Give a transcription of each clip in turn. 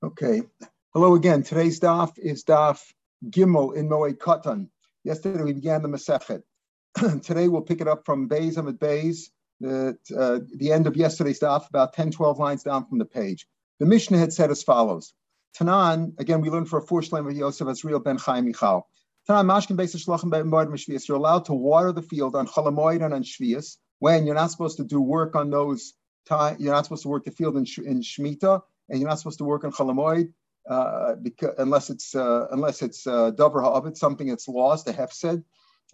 Okay. Hello again. Today's daf is daf Gimel in Moed Katan. Yesterday we began the Masechet. Today we'll pick it up from Beis Amid Beis, the, uh, the end of yesterday's daf, about 10, 12 lines down from the page. The Mishnah had said as follows. Tanan, again, we learned for a four shlem of Yosef Azriel ben Chaim Michal. Tanan, Mashkin Beis Shlochem ben Moed Mishvias. You're allowed to water the field on Chalamoid and on Shvias when you're not supposed to do work on those time. You're not supposed to work the field in, in Shemitah and you're not supposed to work on chalamoid uh, because unless it's uh, unless it's uh, davar ha'avid, something that's lost, a hefsed,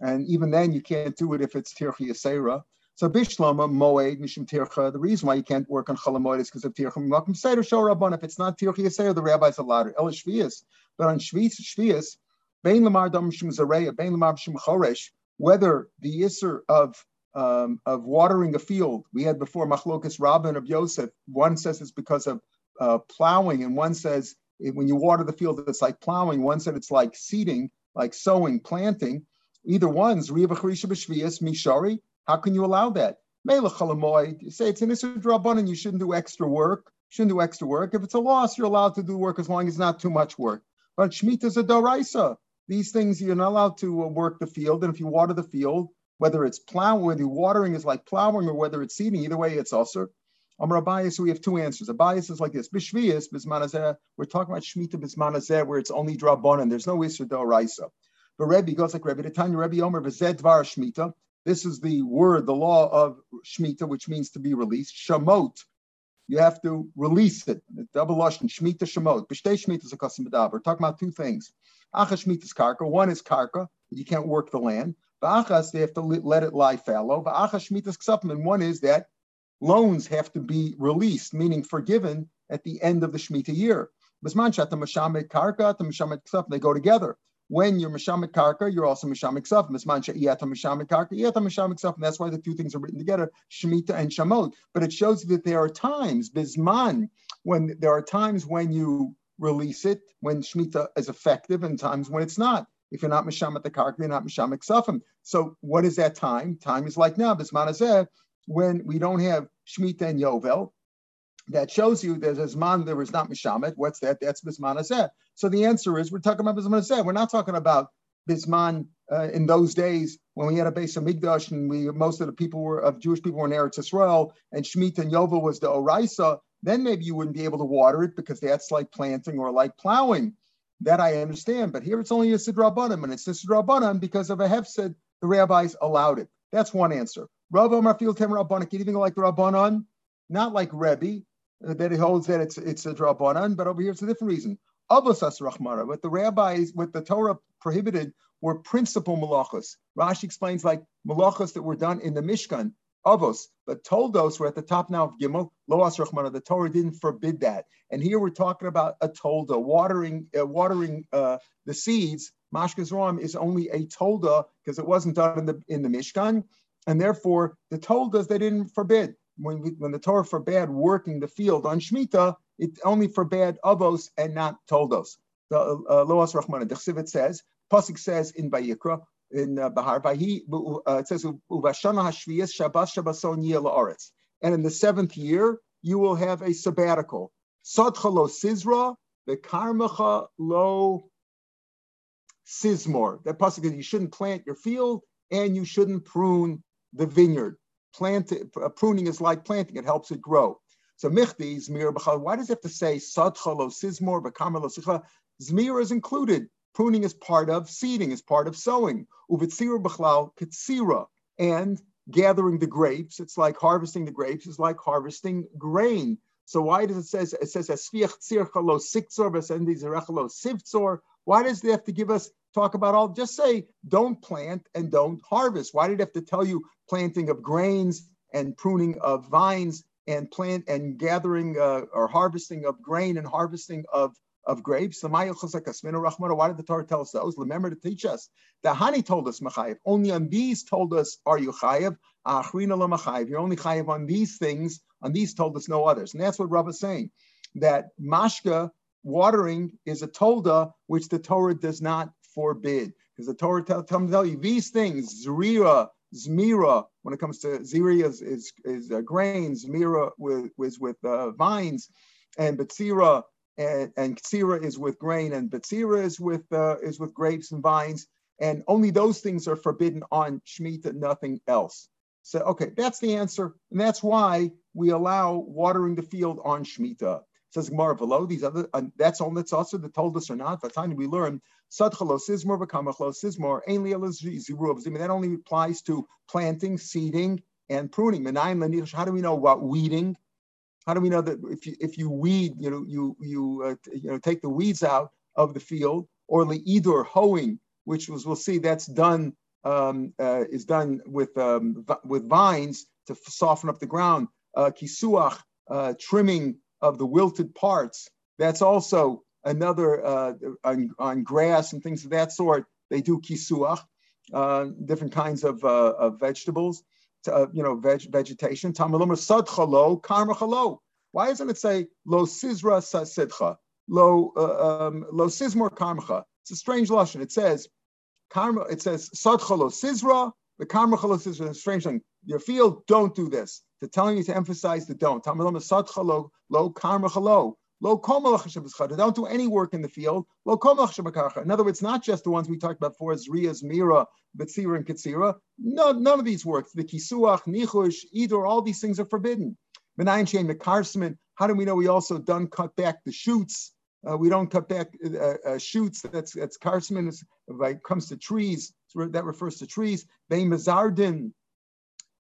and even then you can't do it if it's tirchi yasera. So bishlama moed mishum tircha. The reason why you can't work on chalamoid is because of tircha mimakim seder rabban. If it's not tirchi yasera, the rabbis allowed it. El shvius, but on shvius shvius, bein lamar dam mishum zareya, bein lamar mishum choresh. Whether the yisr of um, of watering a field, we had before machlokas Rabban of Yosef. One says it's because of uh, plowing, and one says when you water the field, it's like plowing. One said it's like seeding, like sowing, planting. Either one's mishari. How can you allow that? You say it's an isra and you shouldn't do extra work. Shouldn't do extra work. If it's a loss, you're allowed to do work as long as it's not too much work. But shmita is a doraisa. These things you're not allowed to uh, work the field, and if you water the field, whether it's plowing, whether watering is like plowing, or whether it's seeding, either way, it's also Amar Abayis, so we have two answers. Abayis is like this: Bishvius bismanazeh. We're talking about shmita bismanazeh, where it's only drabonin. There's no isra doraisa. But Rebbe goes like Rebbe. Tanya Rebbe Omer dvar shmita. This is the word, the law of shmita, which means to be released. Shamot. You have to release it. Double lashon shmita shamot. B'shtei shmita is a custom We're talking about two things. Acha shmita is karka. One is karka. You can't work the land. V'achas they have to let it lie fallow. V'acha shmita is And one is that loans have to be released, meaning forgiven at the end of the Shemitah year. They go together. When you're Mashamet Karka, you're also Mashamet Ksaf. Mismancha Iyata Mashamet Karka, Iyata Mashamet Ksaf. And that's why the two things are written together, Shemitah and Shamot. But it shows you that there are times, Bisman, when there are times when you release it, when Shemitah is effective, and times when it's not. If you're not Mashamet the Karka, you're not Mashamet Ksafim. So what is that time? Time is like now, Bisman when we don't have Shemitah and Yovel. That shows you a Zman, there is not Mishamet. What's that? That's Bisman Azeh. So the answer is we're talking about Bisman Azeh. We're not talking about Bisman uh, in those days when we had a base of Migdash and we most of the people were of Jewish people were in Eretz Israel and Shemitah and Yovel was the Oraisa. Then maybe you wouldn't be able to water it because that's like planting or like plowing. That I understand, but here it's only a sidrabanim, and it's a sidrabanim because of a hefsed. The rabbis allowed it. That's one answer. Rav Omar Field Tem Rabbanan, anything like the Rabbanan, not like Rebbe, uh, that he holds that it's it's a Rabbanan, but over here it's a different reason. Avosas Rachmara, what the rabbis, what the Torah prohibited were principal malachas. Rashi explains like malachas that were done in the Mishkan, avos, but toldos were at the top now of Gimel, loas rachmana. The Torah didn't forbid that, and here we're talking about a tolda, watering, uh, watering uh, the seeds. Mashkas Ram is only a tolda because it wasn't done in the in the Mishkan, and therefore, the told us they didn't forbid. When, we, when the Torah forbade working the field on Shemitah, it only forbade avos and not toldos. The uh, Loas Rahman, the Chsivit says, Pasik says in Vayikra, in uh, Bahar, Vahi, uh, it says, Uvashana Hashviyas Shabbos Shabbason La'aretz. And in the seventh year, you will have a sabbatical. Sadcha lo sizra, the karmacha lo sizmor. That pasuk is you shouldn't plant your field and you shouldn't prune the vineyard. Plant, uh, pruning is like planting, it helps it grow. So michti, zmir b'chal, why does it have to say sadcha lo sizmor b'kamer lo? Zmir is included. Pruning is part of seeding, is part of sowing. Uvitzira b'chlal kitsira. And gathering the grapes, it's like harvesting the grapes, is like harvesting grain. So why does it says it says asfiach tzircha lo siktzor v'sendi zerecha lo sivtzor? Why does it have to give us talk about all, just say don't plant and don't harvest. Why did it have to tell you planting of grains and pruning of vines and plant and gathering uh, or harvesting of grain and harvesting of of grapes. Why did the Torah tell us those? Remember to teach us. The Hani told us Machayev. Only on these told us are you Chayev. You're only Chayev on these things. On these told us no others. And that's what Rav is saying. That Mashka watering is a tolda which the Torah does not forbid. Because the Torah tell, tell, tell you these things, Zrira, Zmira, when it comes to Zira is, is, is uh, grain, Zmira with, with, with uh, vines, and Betzira and, and Katsira is with grain, and Batsira is with uh, is with grapes and vines, and only those things are forbidden on Shemitah, nothing else. So, okay, that's the answer, and that's why we allow watering the field on Shemitah. Says Gemara below these other. Uh, that's all that's also that told us or not. The time we learn sadchalo sizmor v'kamachlo sizmor ainly That only applies to planting, seeding, and pruning. How do we know about weeding? How do we know that if you if you weed, you know, you you uh, you know take the weeds out of the field, or leidur hoeing, which was we'll see that's done um, uh, is done with um, with vines to soften up the ground. Uh, kisuach, uh, trimming of the wilted parts. That's also another uh, on, on, grass and things of that sort. They do kisuach, uh, different kinds of, uh, of vegetables, uh, you know, veg, vegetation. Tamaloma sadchalo karmachalo. Why doesn't it say lo sizra sasidcha, lo uh, um, lo sizmor karmacha? It's a strange lashon. It says karma. It says sadchalo sizra. The karmachalo sizra. A strange thing. Your field, don't do this. They're telling you to emphasize the don't. Don't do any work in the field. In other words, not just the ones we talked about before, Zriya, Mira, Betzira, and Katsira. No, none of these works. The Kisuach, Nichush, Idor, all these things are forbidden. How do we know we also done cut back the shoots? Uh, we don't cut back uh, uh, shoots. That's that's karsman. When it comes to trees, that refers to trees. They mezardin,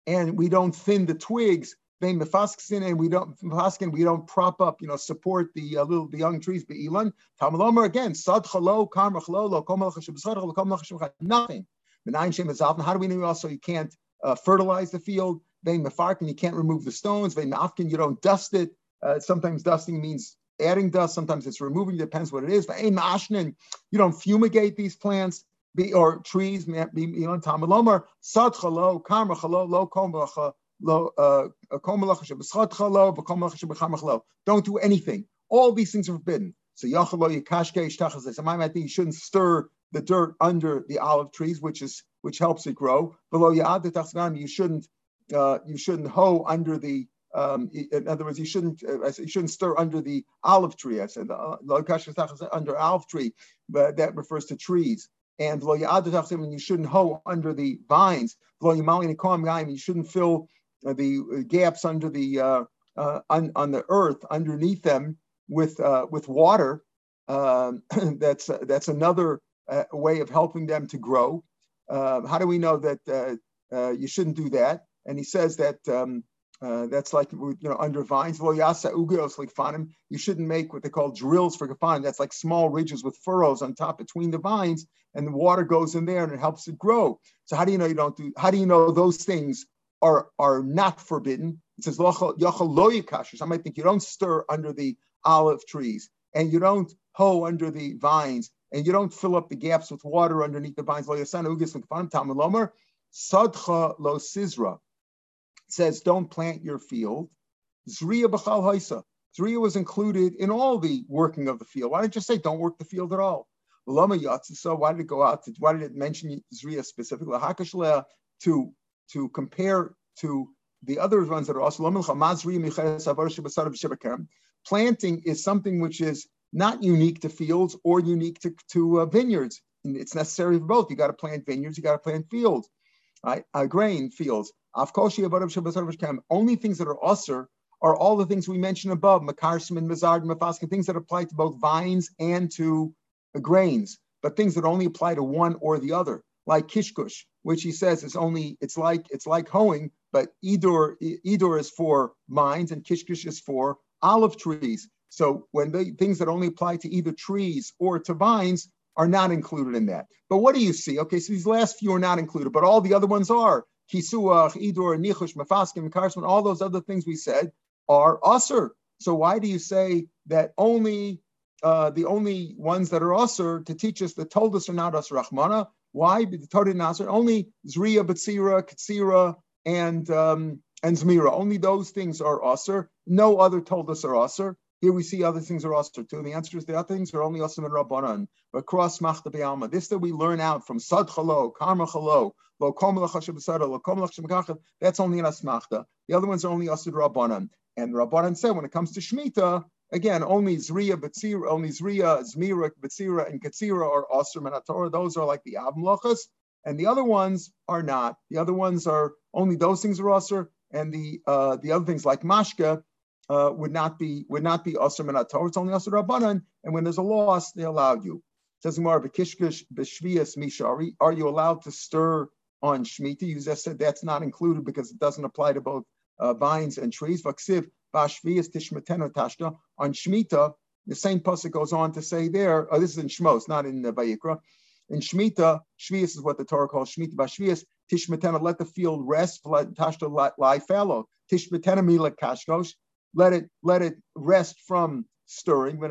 and we don't thin the twigs they mefaskin and we don't mefaskin, we don't prop up, you know, support the uh, little the young trees. Be'ilan tamalomer again sad chalo karma chalo lo komal komal nothing. Menayin shem How do we know also you can't uh, fertilize the field? They mefarkin you can't remove the stones. They mafkin you don't dust it. Uh, sometimes dusting means adding dust. Sometimes it's removing. Depends what it is. Vein But you don't fumigate these plants. Be, or trees, be, you know, tamalomer sad chalo karma chalo lo komal uh, don't do anything. All these things are forbidden. So you shouldn't stir the dirt under the olive trees, which is which helps it grow. Below you shouldn't uh, you shouldn't hoe under the um, in other words, you shouldn't uh, you shouldn't stir under the olive tree. I said uh, under olive tree, but that refers to trees. And you shouldn't hoe under the vines. You shouldn't fill uh, the gaps under the uh, uh, on, on the earth underneath them with with water. Um, that's that's another way of helping them to grow. Um, how do we know that you shouldn't do that? And he says that um, uh, that's like you know under vines. You shouldn't make what they call drills for kafanim. That's like small ridges with furrows on top between the vines, and the water goes in there and it helps it grow. So how do you know you don't do? How do you know those things are are not forbidden. It says I might think you don't stir under the olive trees, and you don't hoe under the vines, and you don't fill up the gaps with water underneath the vines. Sadcha lo sizra says, don't plant your field. Zriya b'chal haisa. Zriya was included in all the working of the field. Why did you say don't work the field at all? Lama So why did it go out? To, why did it mention Zriya specifically? To to compare to the other ones that are also planting is something which is not unique to fields or unique to, to uh, vineyards. It's necessary for both. You got to plant vineyards, you got to plant fields, right? Uh, grain fields. Only things that are usr are all the things we mentioned above, makarsim and mazard and mafaskin, things that apply to both vines and to grains, but things that only apply to one or the other like kishkush, which he says is only it's like it's like hoeing, but idur idur is for vines and kishkush is for olive trees. So when the things that only apply to either trees or to vines are not included in that. But what do you see? Okay, so these last few are not included, but all the other ones are. Kisuach, Idur, Nichush, Mafaskim, Karsman, all those other things we said are usr. So why do you say that only uh, the only ones that are usr to teach us that told us are not usr Rahmana why? The Torah Nasr, only Zriya, Batsira, Katsira, and um, and Zmira. Only those things are Aser. No other told us are Aser. Here we see other things are Aser too. The answer is the other things are only Aser and Rabbanan. But cross Machta Be'alma. This that we learn out from Sad Chalo, Karma Chalo, Lo Komel Chashav Lo Komel That's only in Asmachta. The other ones are only Aser Rabbanan. And Rabbanan said when it comes to Shemitah, Again, only Zriya, Betzira, only Zriya, Zmira, Betzira, and Katsira are Asr Torah. Those are like the Avmlochas, and the other ones are not. The other ones are only those things are Asr, and the uh, the other things like Mashka uh, would not be would not be Asr Torah. It's only Asr Rabbanan, and when there's a loss, they allow you. Says more Bekishkish Beshvias Mishari. Are you allowed to stir on Shemitah? You just said that's not included because it doesn't apply to both uh, vines and trees. Vaksiv Bashvias Tishmateno Tashta. On Shemitah, the same pasuk goes on to say there, oh, this is in Shmos, not in the Vayikra. In Shemitah, Shvias is what the Torah calls Shemitah Bashvias. Tishmatena, let the field rest, Tashta lie fallow. Tishmatena Mila Kashkosh, let it let it rest from stirring.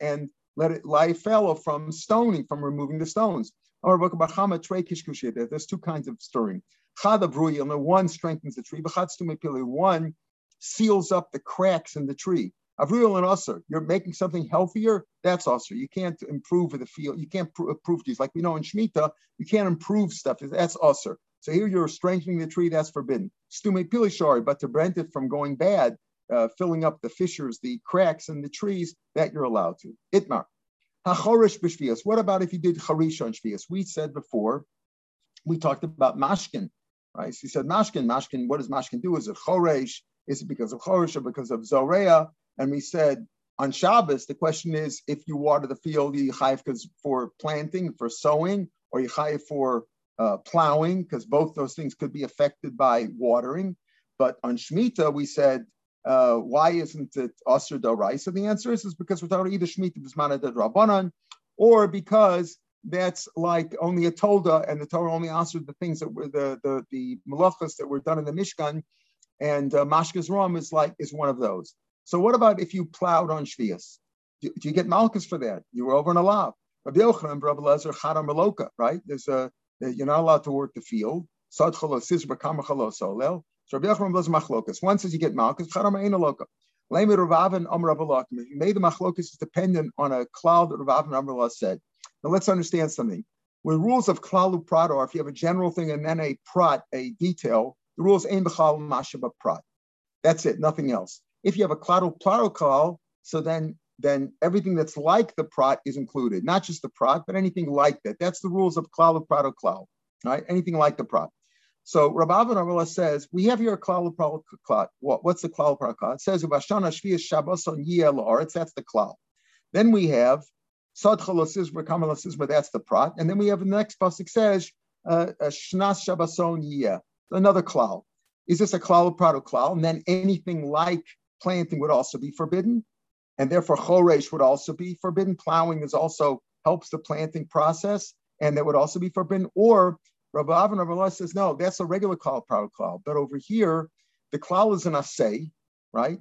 And let it lie fallow from stoning, from removing the stones. There's two kinds of stirring. One strengthens the tree, one seals up the cracks in the tree. Avril and usser, you're making something healthier. That's usser. You can't improve the field. You can't improve these. Like we know in Shemitah, you can't improve stuff. That's usser. So here you're strengthening the tree. That's forbidden. Stume pilishari, but to prevent it from going bad, uh, filling up the fissures, the cracks in the trees, that you're allowed to. Itmar. Hachorish b'shvias. What about if you did charish on shvias? We said before, we talked about mashkin, right? So he said mashkin, mashkin, what does mashkin do? Is it choresh? Is it because of chorish or because of zorea? And we said on Shabbos, the question is if you water the field, you chayiv for planting, for sowing, or you chayiv for uh, plowing, because both those things could be affected by watering. But on Shemitah, we said, uh, why isn't it Asr Dorai? So the answer is, is because we're talking either Shemitah Bismana Rabbanan, or because that's like only a Tolda, and the Torah only answered the things that were the the, the malachas that were done in the Mishkan, and uh, Mashkas Ram is like is one of those. So what about if you plowed on Shvias? Do, do you get malchus for that? You were over in a lav. Rabbi Yochanan, Rabbi Lezer, Chadam Meloka, right? There's a you're not allowed to work the field. So Rabbi Yochanan does machlokas. One says you get malchus. Chadam ain't a loka. Lamed Ravavan Amr If you made the machlokas dependent on a cloud that Ravavan Amr said. Now let's understand something. With rules of klalu prat, or if you have a general thing and then a prat, a detail, the rules aim b'chal mashaba prat. That's it, nothing else. If you have a kladu plaro so then then everything that's like the prat is included, not just the prat, but anything like that. That's the rules of klal of prato klal, right? Anything like the prat. So Rabbi Avin says we have here a klal prato klal. What, what's the klal prato klal? It says Uvashana shvias shabbos on yel That's the klal. Then we have sad chalasizma kamalasizma. That's the prat. And then we have the next pasuk says uh, shnas shabboson yeh. Another klal. Is this a klal of prato klal? And then anything like planting would also be forbidden, and therefore choresh would also be forbidden. Plowing is also helps the planting process, and that would also be forbidden. Or Rabbi Avin Rabbi says, no, that's a regular klal proud. But over here, the klal is an assay, right?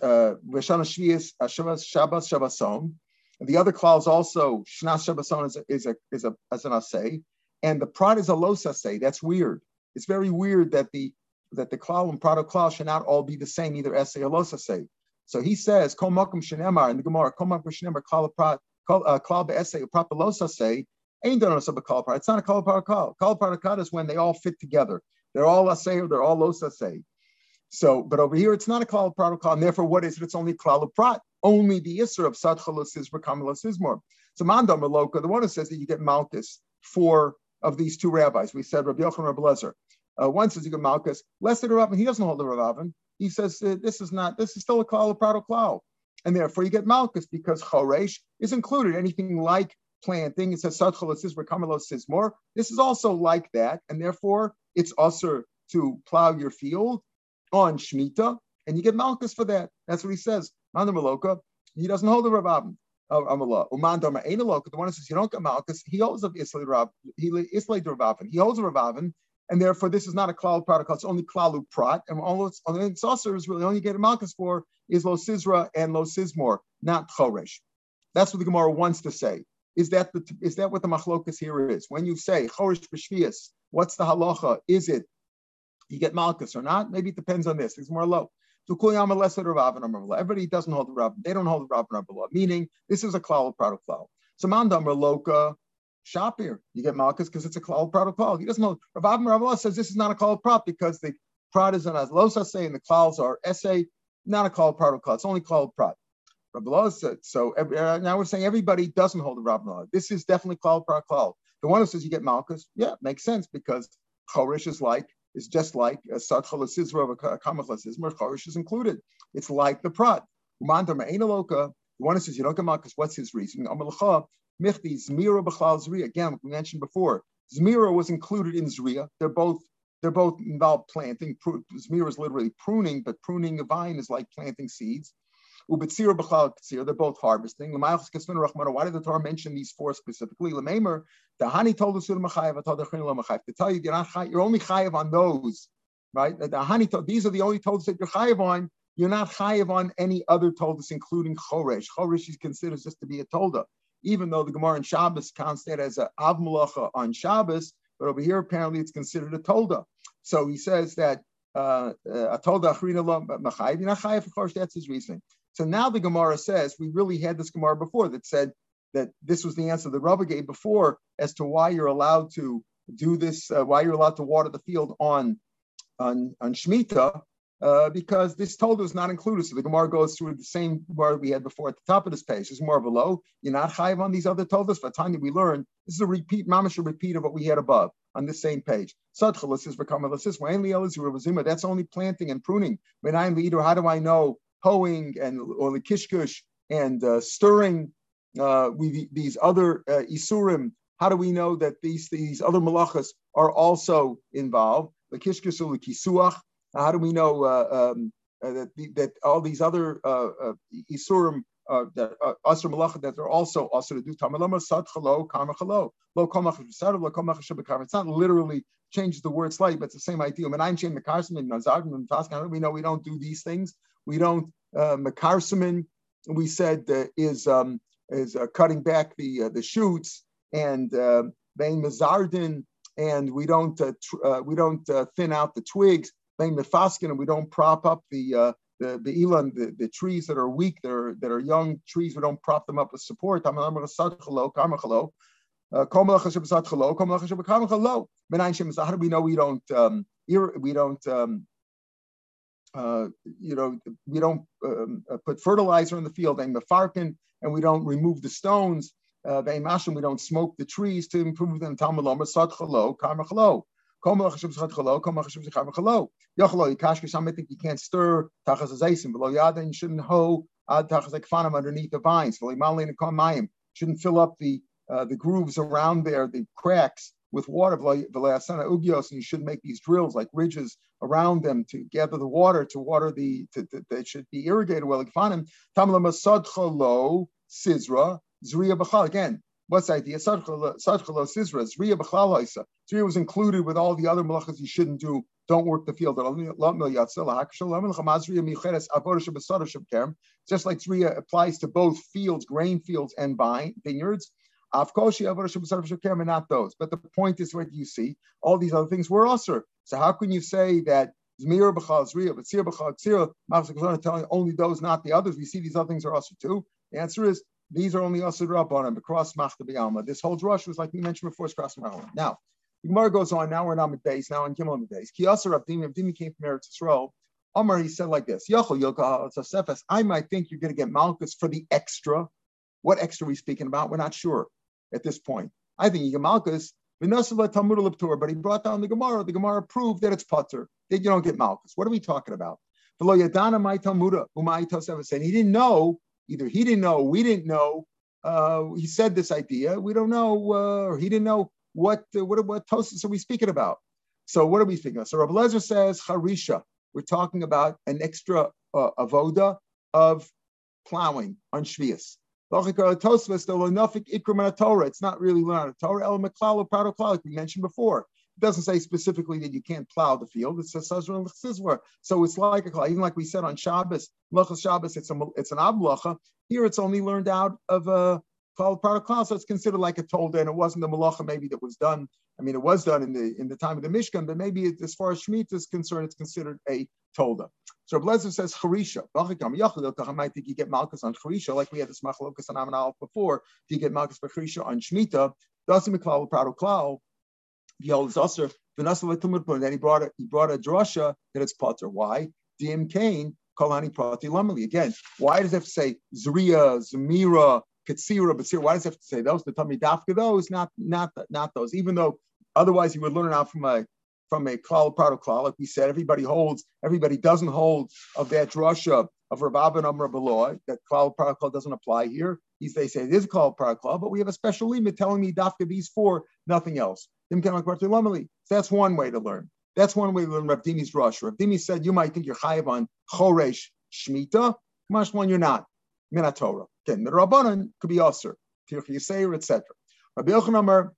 Uh, Veshana Shvias, uh, Shabbos, Shabboson. The other klal is also Shnas Shabboson is a, is a, is a, as an assay. And the prod is a los assay. That's weird. It's very weird that the that the klal and product klal should not all be the same, either essay or los essay. So he says, kol makom shenemar in the Gemara, kol makom shenemar uh, klal be'essay prat los ain't done a klal prat. It's not a klal. Klal prat klal is when they all fit together. They're all essay or they're all los. So, but over here it's not a klal prat klal, and therefore what is it? It's only klal prat. Only the isser of sadchalos is kamalos is more. So mandam meloka, the one who says that you get malchus for of these two rabbis. We said Rabbi Yochanan Rabbi Lezer. Uh, one says you get Malchus. Than Rav, he doesn't hold the Ravavin. He says uh, this is not, this is still a Prado Klal. And therefore you get Malchus because Choresh is included. Anything like planting, it says Sadchol, it says Rekamelos says more. This is also like that. And therefore it's also to plow your field on Shemitah. And you get Malchus for that. That's what he says. Maloka. He doesn't hold the Ravavin. Amala. Uman Ain The one who says you don't get Malchus, he holds of Rav, he. He holds a Ravavin, and therefore this is not a klal protocol. It's only klalu prat, and all it's only saucer is really only getting malchus for is lo sizra and lo sizmor, not choresh. That's what the Gemara wants to say. Is that the is that what the machlokas here is? When you say choresh b'shvias, what's the halacha? Is it you get malchus or not? Maybe it depends on this. It's more low. Everybody doesn't hold the Rav. They don't hold the Rav Meaning, this is a klal protocol. So mandam loka shop here. You get Malchus because it's a klal prod klal. He doesn't know. Rav Rav says this is not a klal prod because the prod is an losa say and the klals are essay, not a klal prod klal. It's only klal prod. Rabbi said, so uh, now we're saying everybody doesn't hold the Rabbi This is definitely klal pra klal. The one who says you get malchus, yeah, makes sense because chorish is like is just like a sadchal sizra of a kamach. Chorish is included. It's like the prat. The one who says you don't get malchus, what's his reason? Michti Zmira B'chlal Zriya. Again, we mentioned before, Zmira was included in Zriya. They're both they're both involved planting. Zmira is literally pruning, but pruning a vine is like planting seeds. Ubetzir b'chal ktsir, they're both harvesting. Why did the Torah mention these four specifically? Lamemer, the Hani told us to tell you you're not you're only chayiv on those, right? The Hani told these are the only toldos that you're chayiv on. You're not chayiv on any other toldos, including choresh. Choresh is considered just to be a tolda, even though the Gemara in Shabbos counts that as a av malacha on Shabbos, but over here apparently it's considered a tolda. So he says that uh, a tolda chayiv of course. That's his reasoning. So now the Gemara says we really had this Gemara before that said that this was the answer the Rabbi gave before as to why you're allowed to do this, uh, why you're allowed to water the field on on on uh, because this told us not included. So the Gemara goes through the same word we had before at the top of this page. It's more of a low. You're not chayiv on these other toldos. But Tanya, we learned this is a repeat, mamash a repeat of what we had above on this same page. That's only planting and pruning. When I'm leader, how do I know hoeing and or the kishkush and uh, stirring uh, we, these other uh, isurim. How do we know that these these other malachas are also involved? The kishkush or the kisuach. How do we know uh, um, uh, that that all these other uh, uh, isurim uh, that uh, asr malacha that are also asr to do tamalama sad chalo karma chalo lo komach v'sadav lo komach. It's not literally changes the word slightly, but it's the same idea. When I'm karsim and nazardim and taskan, we know we don't do these things. We don't uh, makarsamin. We said uh, is um, is uh, cutting back the uh, the shoots and uh, bein mazardin, and we don't uh, tr- uh, we don't uh, thin out the twigs. Mefaskin, and we don't prop up the uh, the the elan, the, the trees that are weak, that are that are young trees. We don't prop them up with support. How do we know we don't um, we don't um, uh, you know, we don't um, uh, put fertilizer in the field, and and we don't remove the stones. Uh, we don't smoke the trees to improve them. Some think you can't stir below yada, you shouldn't hoe underneath the vines. Shouldn't fill up the uh, the grooves around there, the cracks with water, ugios, and you should make these drills like ridges around them to gather the water to water the to, to, that should be irrigated well. Sizra, Zriya B'chal. Again, what's the idea? Sadchalo Sizra, Zriya B'chal Zriya was included with all the other malachas you shouldn't do. Don't work the field. Just like Zriya applies to both fields, grain fields and vineyards. vine, vineyards. Avkoshi not those. But the point is what you see, all these other things were usher. So how can you say that Zmir b'chal zriya, but sir b'chal tzir, telling only those, not the others. We see these other things are also too. The answer is these are only usher rabbanim, across machta b'alma. This whole drush was like we mentioned before, it's cross machta. Now, the Gemara goes on. Now we're in Amid days. Now in Gimel days. Ki usher Abdim, Abdim came from Eretz Yisrael. Omar, he said like this: Yachol Yilka I might think you're going to get malchus for the extra. What extra are we speaking about? We're not sure at this point. I think Yigamalkus, but he brought down the Gemara. The Gemara proved that it's putter, that you don't get Malkus. What are we talking about? And he didn't know, either he didn't know, we didn't know. Uh, he said this idea. We don't know, uh, or he didn't know what uh, what what Tosis are we speaking about. So what are we speaking of? So Rabbi Lezer says Harisha. We're talking about an extra uh, avoda of plowing on Shvius. It's not really learned Torah. El Meklal Prado we mentioned before. Doesn't say specifically that you can't plow the field. It says So it's like a even like we said on Shabbos, Melachas Shabbos, it's a it's an ablacha. Here it's only learned out of a called Parakal, so it's considered like a tolda, and it wasn't the malacha maybe that was done. I mean, it was done in the in the time of the Mishkan, but maybe it, as far as Shemitah is concerned, it's considered a tolda. So Blazer says Charisha. I might think you get Malchus on Charisha, like we had this Machalokas on Amanal before. Do you get Malchus for Charisha on Shemitah? Doesn't Miklal Prado Klal. Yol Zasser. Then he brought a, he brought a drasha that it's potter. Why? Dim Kane Kolani Prati Lamali. Again, why does it have to say Zriya, Zamira, Katsira, Basir? Why does it have to say those? The me Dafka those, not not not those. Even though otherwise you would learn out from a from a klal product klal. Like we said, everybody holds, everybody doesn't hold of that drasha of Rabab and Amr that klal product klal doesn't apply here. He's, they say it is klal product klal, but we have a special limit telling me dafka these four, nothing else. That's one way to learn. That's one way to learn Rav Dimi's Rosh. Rav Dimi said you might think you're chayiv on choresh shmita, one you're not. Minatorah. Okay, the Rabbanan could be aser, Tirch Yisayir, etc. Rabbi Yochanan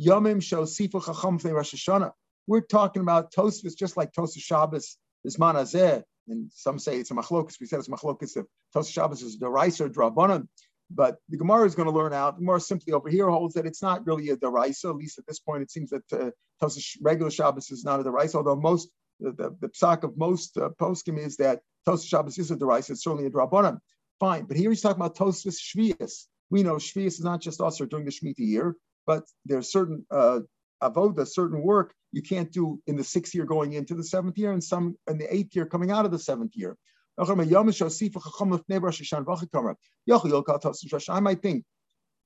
Yomim shel sifu chacham Rosh Hashanah. We're talking about Tosfos, just like Tosfos Shabbos is manazeh, and some say it's a machlokas. We said it's machlokas. If Tosfos Shabbos is deraiser drabanan, but the Gemara is going to learn out. The Gemara simply over here holds that it's not really a deraisa. At least at this point, it seems that uh, regular Shabbos is not a deraisa. Although most the, the, the psak of most uh, poskim is that Tosfos Shabbos is a deraisa. It's certainly a drabanan. Fine, but here he's talking about Tosfos Shvius. We know Shvius is not just also during the Shemitah year, but there's certain uh, avoda, certain work you can't do in the sixth year going into the seventh year, and some in the eighth year coming out of the seventh year. I might think,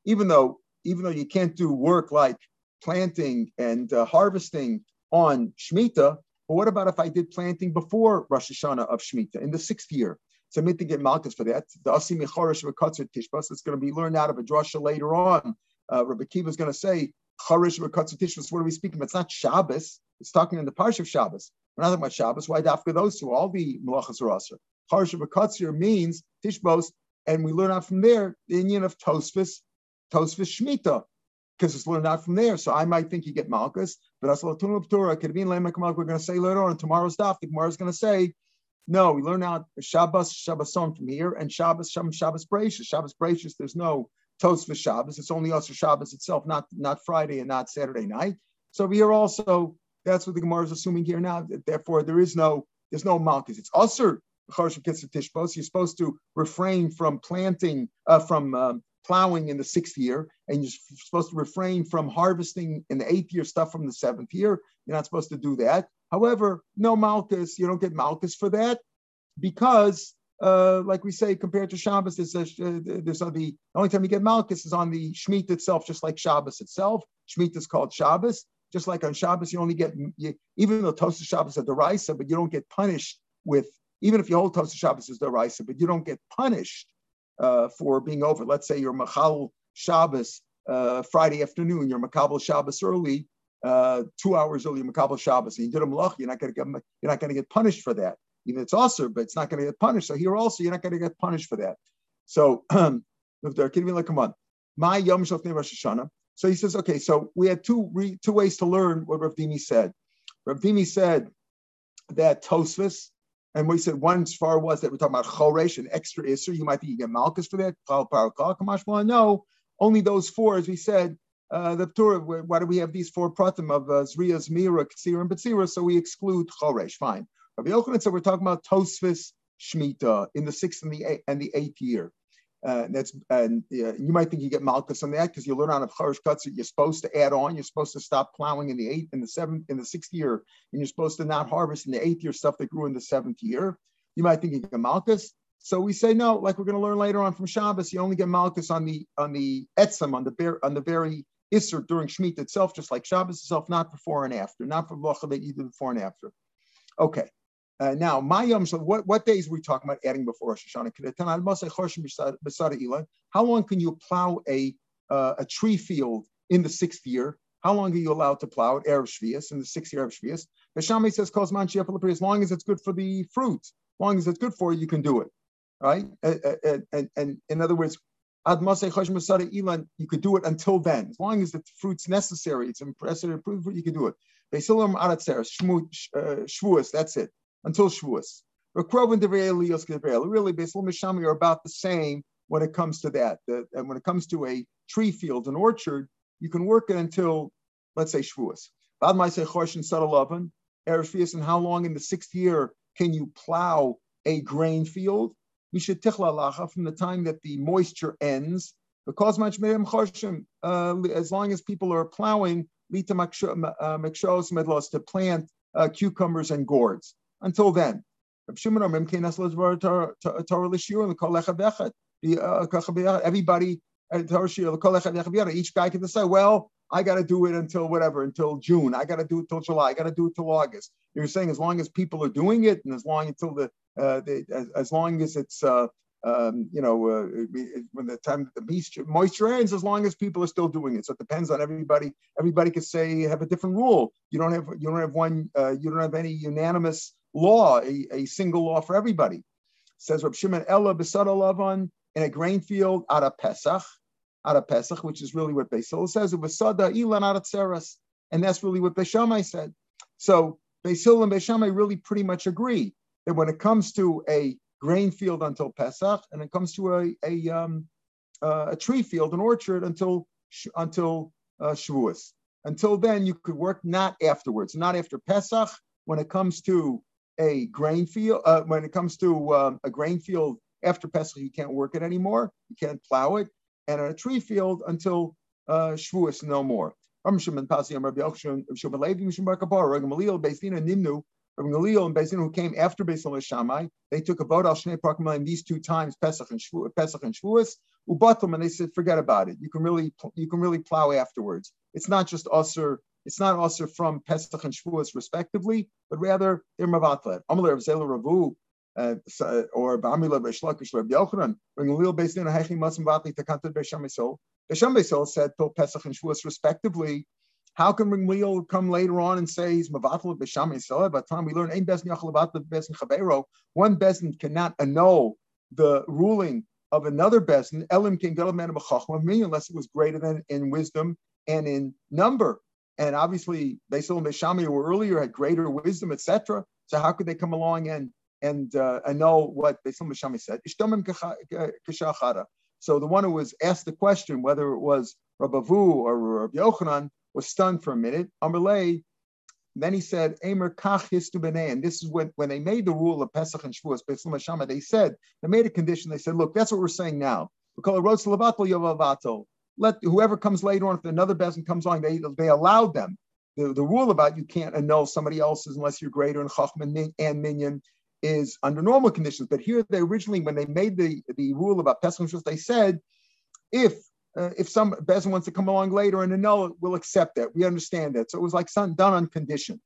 even though even though you can't do work like planting and uh, harvesting on Shemitah, but what about if I did planting before Rosh Hashanah of Shemitah in the sixth year? So I'm to get malchus for that. The Asi Mechorish Tishbas, it's going to be learned out of a drasha later on. Uh, Rabbi Kiva is going to say Charish Tishmas, what are we speaking about? It's not Shabbos. It's talking in the Parsha of Shabbos. We're not talking about Shabbos. Why dafka those two? All the malachas are. Charish Katzir means Tishbos, and we learn out from there the union of Tosfos, Tosfos Shmita, because it's learned out from there. So I might think you get Malchus, but Asalatunum Torah, Kedvin Lemak we're going to say later on, tomorrow's daf, the Gemara is going to say, no, we learn out Shabbos, Shabboson from here, and Shabbos, Shabbos, Shabbos Bracious. Shabbos Bracious, there's no toast for Shabbos. It's only us for Shabbos itself, not not Friday and not Saturday night. So here also, that's what the Gemara is assuming here now. Therefore, there is no there's no malchus. It's usher You're supposed to refrain from planting, uh, from um, plowing in the sixth year, and you're supposed to refrain from harvesting in the eighth year stuff from the seventh year. You're not supposed to do that. However, no malchus. You don't get malchus for that because uh, like we say, compared to Shabbos, there's, a, there's a, the only time you get Malchus is on the Shemitah itself, just like Shabbos itself. Shemitah is called Shabbos. Just like on Shabbos, you only get, you, even though Tosah Shabbos are Deraisa, but you don't get punished with, even if you hold Tosah Shabbos as Deraisa, but you don't get punished uh, for being over. Let's say you're Machal Shabbos uh, Friday afternoon, you're Makabal Shabbos early, uh, two hours early, Makabal Shabbos, and you did a malach, you're not going to get punished for that even it's also, but it's not going to get punished. So here also, you're not going to get punished for that. So, come on, my Yom Rosh Hashanah. So he says, okay, so we had two re, two ways to learn what Rav Dimi said. Rav Dimi said that Tosfos, and we said one far was that we're talking about Choresh, an extra Isser. You might think you get Malchus for that. No, only those four, as we said, uh, the Torah, why do we have these four pratim of uh, Zriya, Zmira, Katsira, and Batsira? So we exclude Choresh. Fine. Rabbi Yochanan said we're talking about Tosfos Shemitah in the sixth and the eighth, and the eighth year. Uh, that's and uh, you might think you get malchus on that because you learn on a charish cuts that you're supposed to add on. You're supposed to stop plowing in the eighth, in the seventh, in the sixth year, and you're supposed to not harvest in the eighth year stuff that grew in the seventh year. You might think you get malchus. So we say no, like we're going to learn later on from Shabbos. You only get malchus on the on the etzem on the bear on the very isser during Shemitah itself, just like Shabbos itself, not before and after, not for Blocha that you before and after. Okay. Uh, now, my um, Yom what, what days are we talking about adding before Rosh Hashanah? How long can you plow a, uh, a tree field in the sixth year? How long are you allowed to plow it? Erev Shvius, in the sixth year of Shvius. The Shammai says, as long as it's good for the fruit, as long as it's good for you, you can do it. Right? And, and, and in other words, you could do it until then. As long as the fruit's necessary, it's impressive, you can do it. Shvuas, that's it until Shavuos. Really, Beisal Mishami are about the same when it comes to that. and when it comes to a tree field, an orchard, you can work it until, let's say, Shavuos. Bad say Choshen Sadalavan, Erev and how long in the sixth year can you plow a grain field? Misha Tichla from the time that the moisture ends. Because much uh, as long as people are plowing, lita makshos medlos to plant uh, cucumbers and gourds until then. Everybody, each guy can decide, well, I got to do it until whatever, until June. I got to do it till July. I got to do it till August. You're saying as long as people are doing it, and as long until the, uh, the as, as, long as it's uh, um, you know uh, when the time the moisture ends, as long as people are still doing it. So it depends on everybody. Everybody could say have a different rule. You don't have you don't have one. Uh, you don't have any unanimous law, a, a single law for everybody. Says Rab Shimon Ella Besada Lavan in a grain field out of Pesach out of Pesach, which is really what Basil says. It was Sada Ilan out of. And that's really what Beshamai said. So Basil and Beshamai really pretty much agree that when it comes to a grain field until Pesach, and it comes to a, a, um, uh, a tree field, an orchard until until uh, Shavuos. Until then, you could work not afterwards, not after Pesach. When it comes to a grain field, uh, when it comes to um, a grain field after Pesach, you can't work it anymore. You can't plow it and on a tree field until uh, Shavuos, no more. Rabbi Gamaliel and Bezin who came after Beisil Shammai, they took a vote al Shnei Prakim these two times, Pesach and Shavuos, Pesach and Shavuos, Ubatum, and they said, forget about it. You can really you can really plow afterwards. It's not just usher, it's not also from Pesach and Shavuos respectively, but rather they're mavatlet. Amalei Zela Ravu, uh, or Ba'amila Beishlakish Reb Yochanan, bring a little based in a Hechi Masim Vatli Takantat Beisham Beisol. Beisham said till Pesach and Shavuos respectively. How can Ringleal come later on and say he's Mavatal Beisham Beisol? By the time we learn Ein Bezin Yachalavat Bezin Chavero, one Bezin cannot annul the ruling of another Bezin, Elim King Gadol unless it was greater than in wisdom and in number. And obviously, Beisol and Beishami were earlier had greater wisdom, etc. So how could they come along and and uh, I know what Beisil Mishami said. So the one who was asked the question whether it was Rabbavu or Rabbi Yochanan was stunned for a minute. Amalei, then he said, Emer kach And this is when, when they made the rule of Pesach and Shavuos, Beisil Mishami, they said, they made a condition. They said, look, that's what we're saying now. We call it Let whoever comes later on, if another bezin comes on, they, they allowed them. The, the rule about you can't annul somebody else's unless you're greater in Chachman and Minyan is under normal conditions. But here they originally, when they made the, the rule about Pesach they said, if uh, if some Bezin wants to come along later and annul it, we'll accept that. We understand that. So it was like some, done on condition.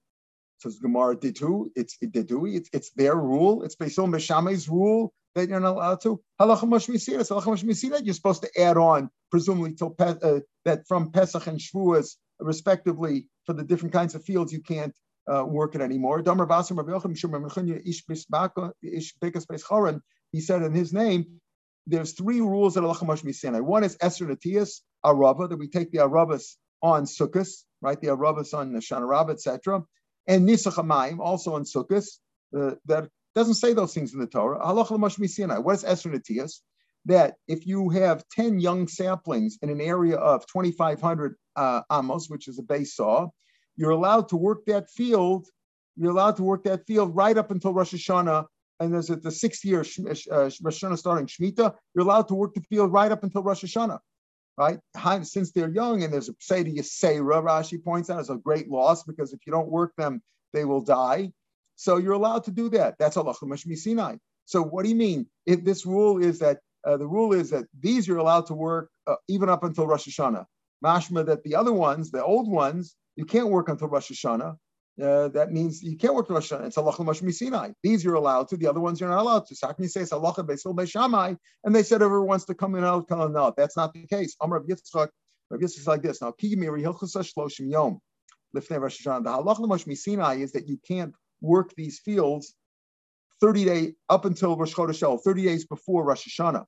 So Gemara did too. It's it did it's, it's their rule. It's Beisil Meshame's rule that you're not allowed to. Halacha Mashmisina. Halacha Mashmisina. You're supposed to add on, presumably till uh, that from Pesach and Shavuos, respectively, for the different kinds of fields you can't uh, work it anymore. He said in his name, there's three rules that Allah Sinai. One is Esr Natias, Arava, that we take the Aravas on Sukkot, right? The Aravas on the Shana Shanarab, etc. And Nisach also on Sukkot. Uh, that doesn't say those things in the Torah. Allah Sinai. What is Esr Natias? That if you have 10 young saplings in an area of 2,500 uh, amos, which is a base saw, you're allowed to work that field. You're allowed to work that field right up until Rosh Hashanah. And there's at the sixth year, uh, Rosh Hashanah starting Shemitah, you're allowed to work the field right up until Rosh Hashanah, right? Since they're young, and there's a Seder Yisera, Rashi points out, is a great loss because if you don't work them, they will die. So you're allowed to do that. That's Allah Sinai. So what do you mean? If this rule is that uh, the rule is that these you're allowed to work uh, even up until Rosh Hashanah. Mashma that the other ones, the old ones, you can't work until Rosh Hashanah. Uh, that means you can't work Rosh Hashanah. It's Allah Mashmi Sinai. These you're allowed to. The other ones you're not allowed to. So how can you say it's Allah Beisil Beishamai? And they said everyone wants to come in out. No, that's not the case. Amr of Yitzchak. Rav is like this. Now, Kiyimiri Hilchusa Shloshim Yom. Lifnei Rosh Hashanah. The Allah Mashmi Sinai is that you can't work these fields 30 days up until Rosh Chodesh 30 days before Rosh Hashanah.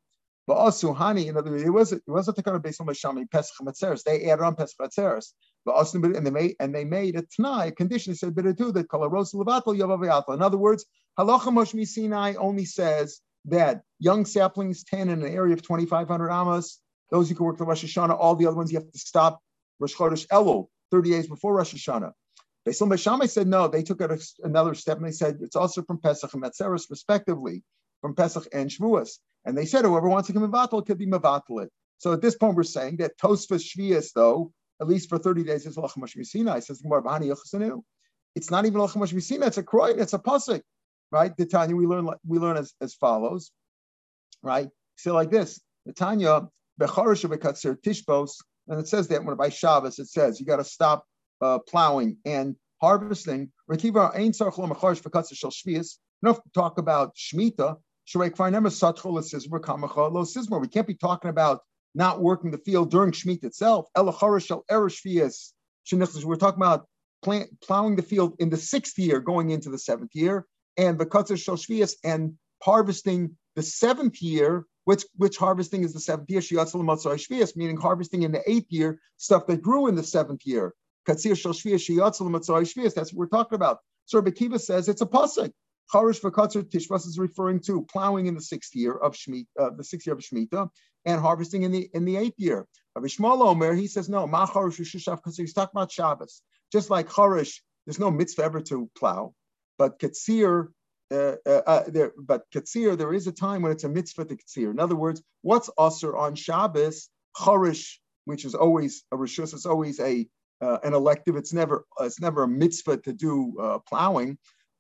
But also, honey, in other words, it was it wasn't the kind of based on Mashami Pesach Matzeres. They added on Pesach Matzeres. But also, and they made and they made a tnai, a condition. They said too that kalaros levatel yavav In other words, halacha Moshmi Sinai only says that young saplings, ten in an area of twenty five hundred amas, those you can work the Rosh Hashanah. All the other ones you have to stop Rosh Chodesh Elul, thirty days before Rosh Hashanah. Beisil Beishamai said no. They took it another step and they said it's also from Pesach and Matzeres respectively, from Pesach and Shavuos. And they said whoever wants to come Mavatal could be Mavatal it. So at this point, we're saying that Tosfos Shvias, though, at least for 30 days, is Misina. It says, It's not even Lachamash Misina, it's a Kroin, it's a Pasik. right? The Tanya we learn we learn as, as follows, right? So like this, the Tanya becharish tishbos, and it says that when by Shabbos it says you got to stop uh, plowing and harvesting. Shvius. Enough to talk about shmita. We can't be talking about not working the field during Shemitah itself. We're talking about plowing the field in the sixth year, going into the seventh year, and the Shal and harvesting the seventh year. Which, which harvesting is the seventh year? Meaning harvesting in the eighth year stuff that grew in the seventh year. That's what we're talking about. So Bekiva says it's a pasuk. Charish v'katzer tishbas is referring to plowing in the sixth year of Shemitah, uh, the sixth year of Shemitah, and harvesting in the in the eighth year. Rabbi Shmuel Omer, he says no, ma charish because he's talking about Shabbos. Just like charish, there's no mitzvah ever to plow, but katsir, uh, uh, uh, there, but katsir, there is a time when it's a mitzvah to katsir. In other words, what's usher on Shabbos? Charish, which is always a rishus, it's always a uh, an elective. It's never it's never a mitzvah to do uh, plowing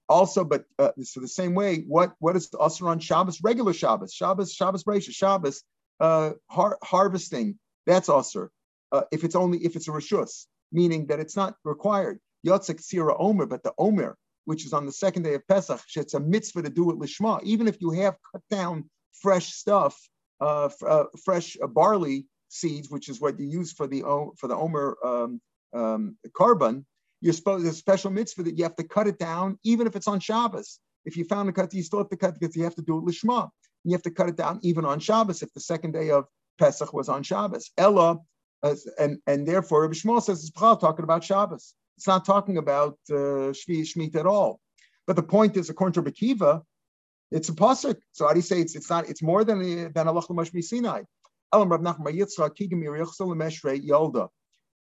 also, but uh, so the same way, what what is also on Shabbos? Regular Shabbos, Shabbos, Shabbos, Breisha, Shabbos, uh, har- harvesting. That's also uh, if it's only if it's a rishus, meaning that it's not required. Yotzek Sira Omer, but the Omer, which is on the second day of Pesach, it's a mitzvah to do it lishma. Even if you have cut down fresh stuff, uh, uh, fresh uh, barley seeds, which is what you use for the for the Omer um, um, carbon, you're supposed a special mitzvah that you have to cut it down, even if it's on Shabbos. If you found a cut, you still have to cut because you have to do it lishma. You have to cut it down even on Shabbos if the second day of Pesach was on Shabbos. Ella, uh, and and therefore Rabbi Shmuel says it's talking about Shabbos. It's not talking about uh, Shvi at all. But the point is, according to Bekiva, it's a pasuk. So how do you say it's it's not? It's more than than Allah Sinai. Elam Rav Nachman Yitzchak Kigim Yolda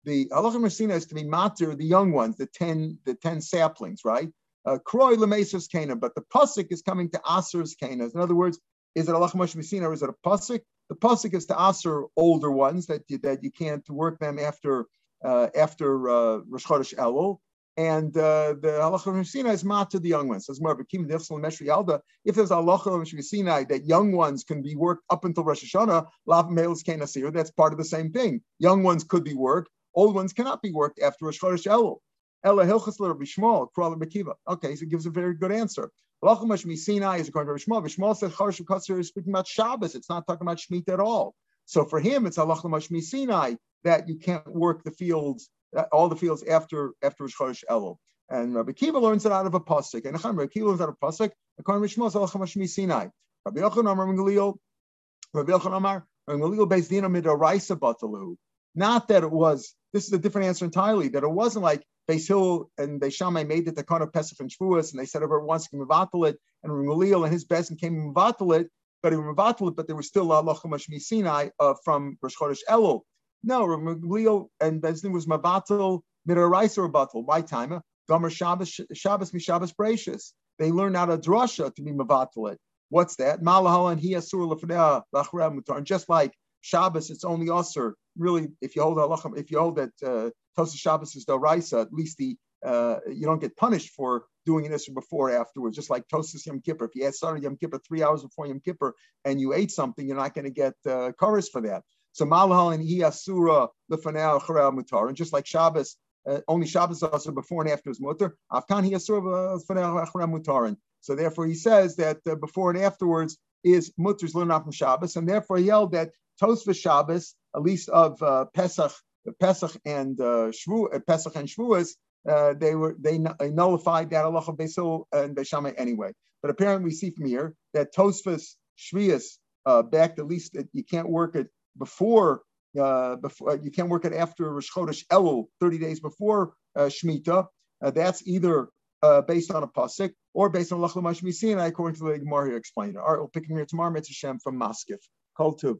the halacha Messina is to be matter the young ones, the ten, the ten saplings, right? Uh, Kroy lemesus kana, but the pasuk is coming to aser's kana. In other words, is it halacha Messina or is it a pasuk? The pasuk is to aser older ones that you, that you can't work them after uh, after uh, Rosh Chodesh Elul. And uh, the halacha Messina is matter the young ones. As more of a kim If there's halacha Messina that young ones can be worked up until Rosh Hashanah, lav males kana That's part of the same thing. Young ones could be worked Old ones cannot be worked after Rosh Chodesh Elul. Ella Hilchas Bishmol, Kral Bekiva. Okay, so it gives a very good answer. Lachamash Sinai is according to Bishmol. Bishmol said Charish Katzir is speaking about Shabbos. It's not talking about Shemitah at all. So for him, it's Halachamash Sinai that you can't work the fields, uh, all the fields after after Rosh Chodesh Elul. And Rabbi Kiva learns it out of a pasuk. And Rabbi Kiva learns out of a pasuk. According to Bishmol, it's Halachamash Sinai. Rabbi Yochanan Amar Gamaliel, Rabbi Yochanan Amar, Rabbi Gamaliel based Dina Midoraisa Batalu. Not that it was this is a different answer entirely. That it wasn't like Beis Hill and Beis Shammai made the of Pesach and Shavuos, and they said over once can mevatel it, and Gamaliel and his came and mevatel it, but he mevatel it, but there was still Mashmi Sinai uh, from Rosh Chodesh Elul. No, Gamaliel and Bezin was mevatel midaraisa or batel. Why time? Gomer Shabbos Shabbos mi Shabbos Breishis. They learned out of drasha to be mevatel. What's that? Malahal and he asur lefnei mutar. And just like Shabbos, it's only usher. Really, if you hold halachim, if you hold that uh, Tosa Shabbos is the Raisa, at least the uh, you don't get punished for doing an Isser before or afterwards, just like Tosis Yom Kippur. If you had started Yom Kippur three hours before Yom Kippur and you ate something, you're not going to get uh, chorus for that. So Malhal and Iyasura Lefanel Chara Mutar, and just like Shabbos, uh, only Shabbos also before and after is mutar. Afkan Iyasura Lefanel Chara Mutarin. So therefore, he says that uh, before and afterwards is mutters off from Shabbos, and therefore he held that Tosfos Shabbos, at least of uh, Pesach, Pesach and uh, Shvu, uh, Pesach and Shavuos, uh, they were they, they nullified that Allah of Beis and Beis Shammai anyway. But apparently, we see from here that Tosfos Shvius uh, at least that you can't work it before. Uh, before you can't work it after Rosh Chodesh Elul, 30 days before uh, Shemitah. Uh, that's either uh, based on a pasuk or based on Lachlam Sinai, according to the Gemara explained. All right, we'll pick him here tomorrow, Mitzvah Shem from Maskif. Kol Tuv.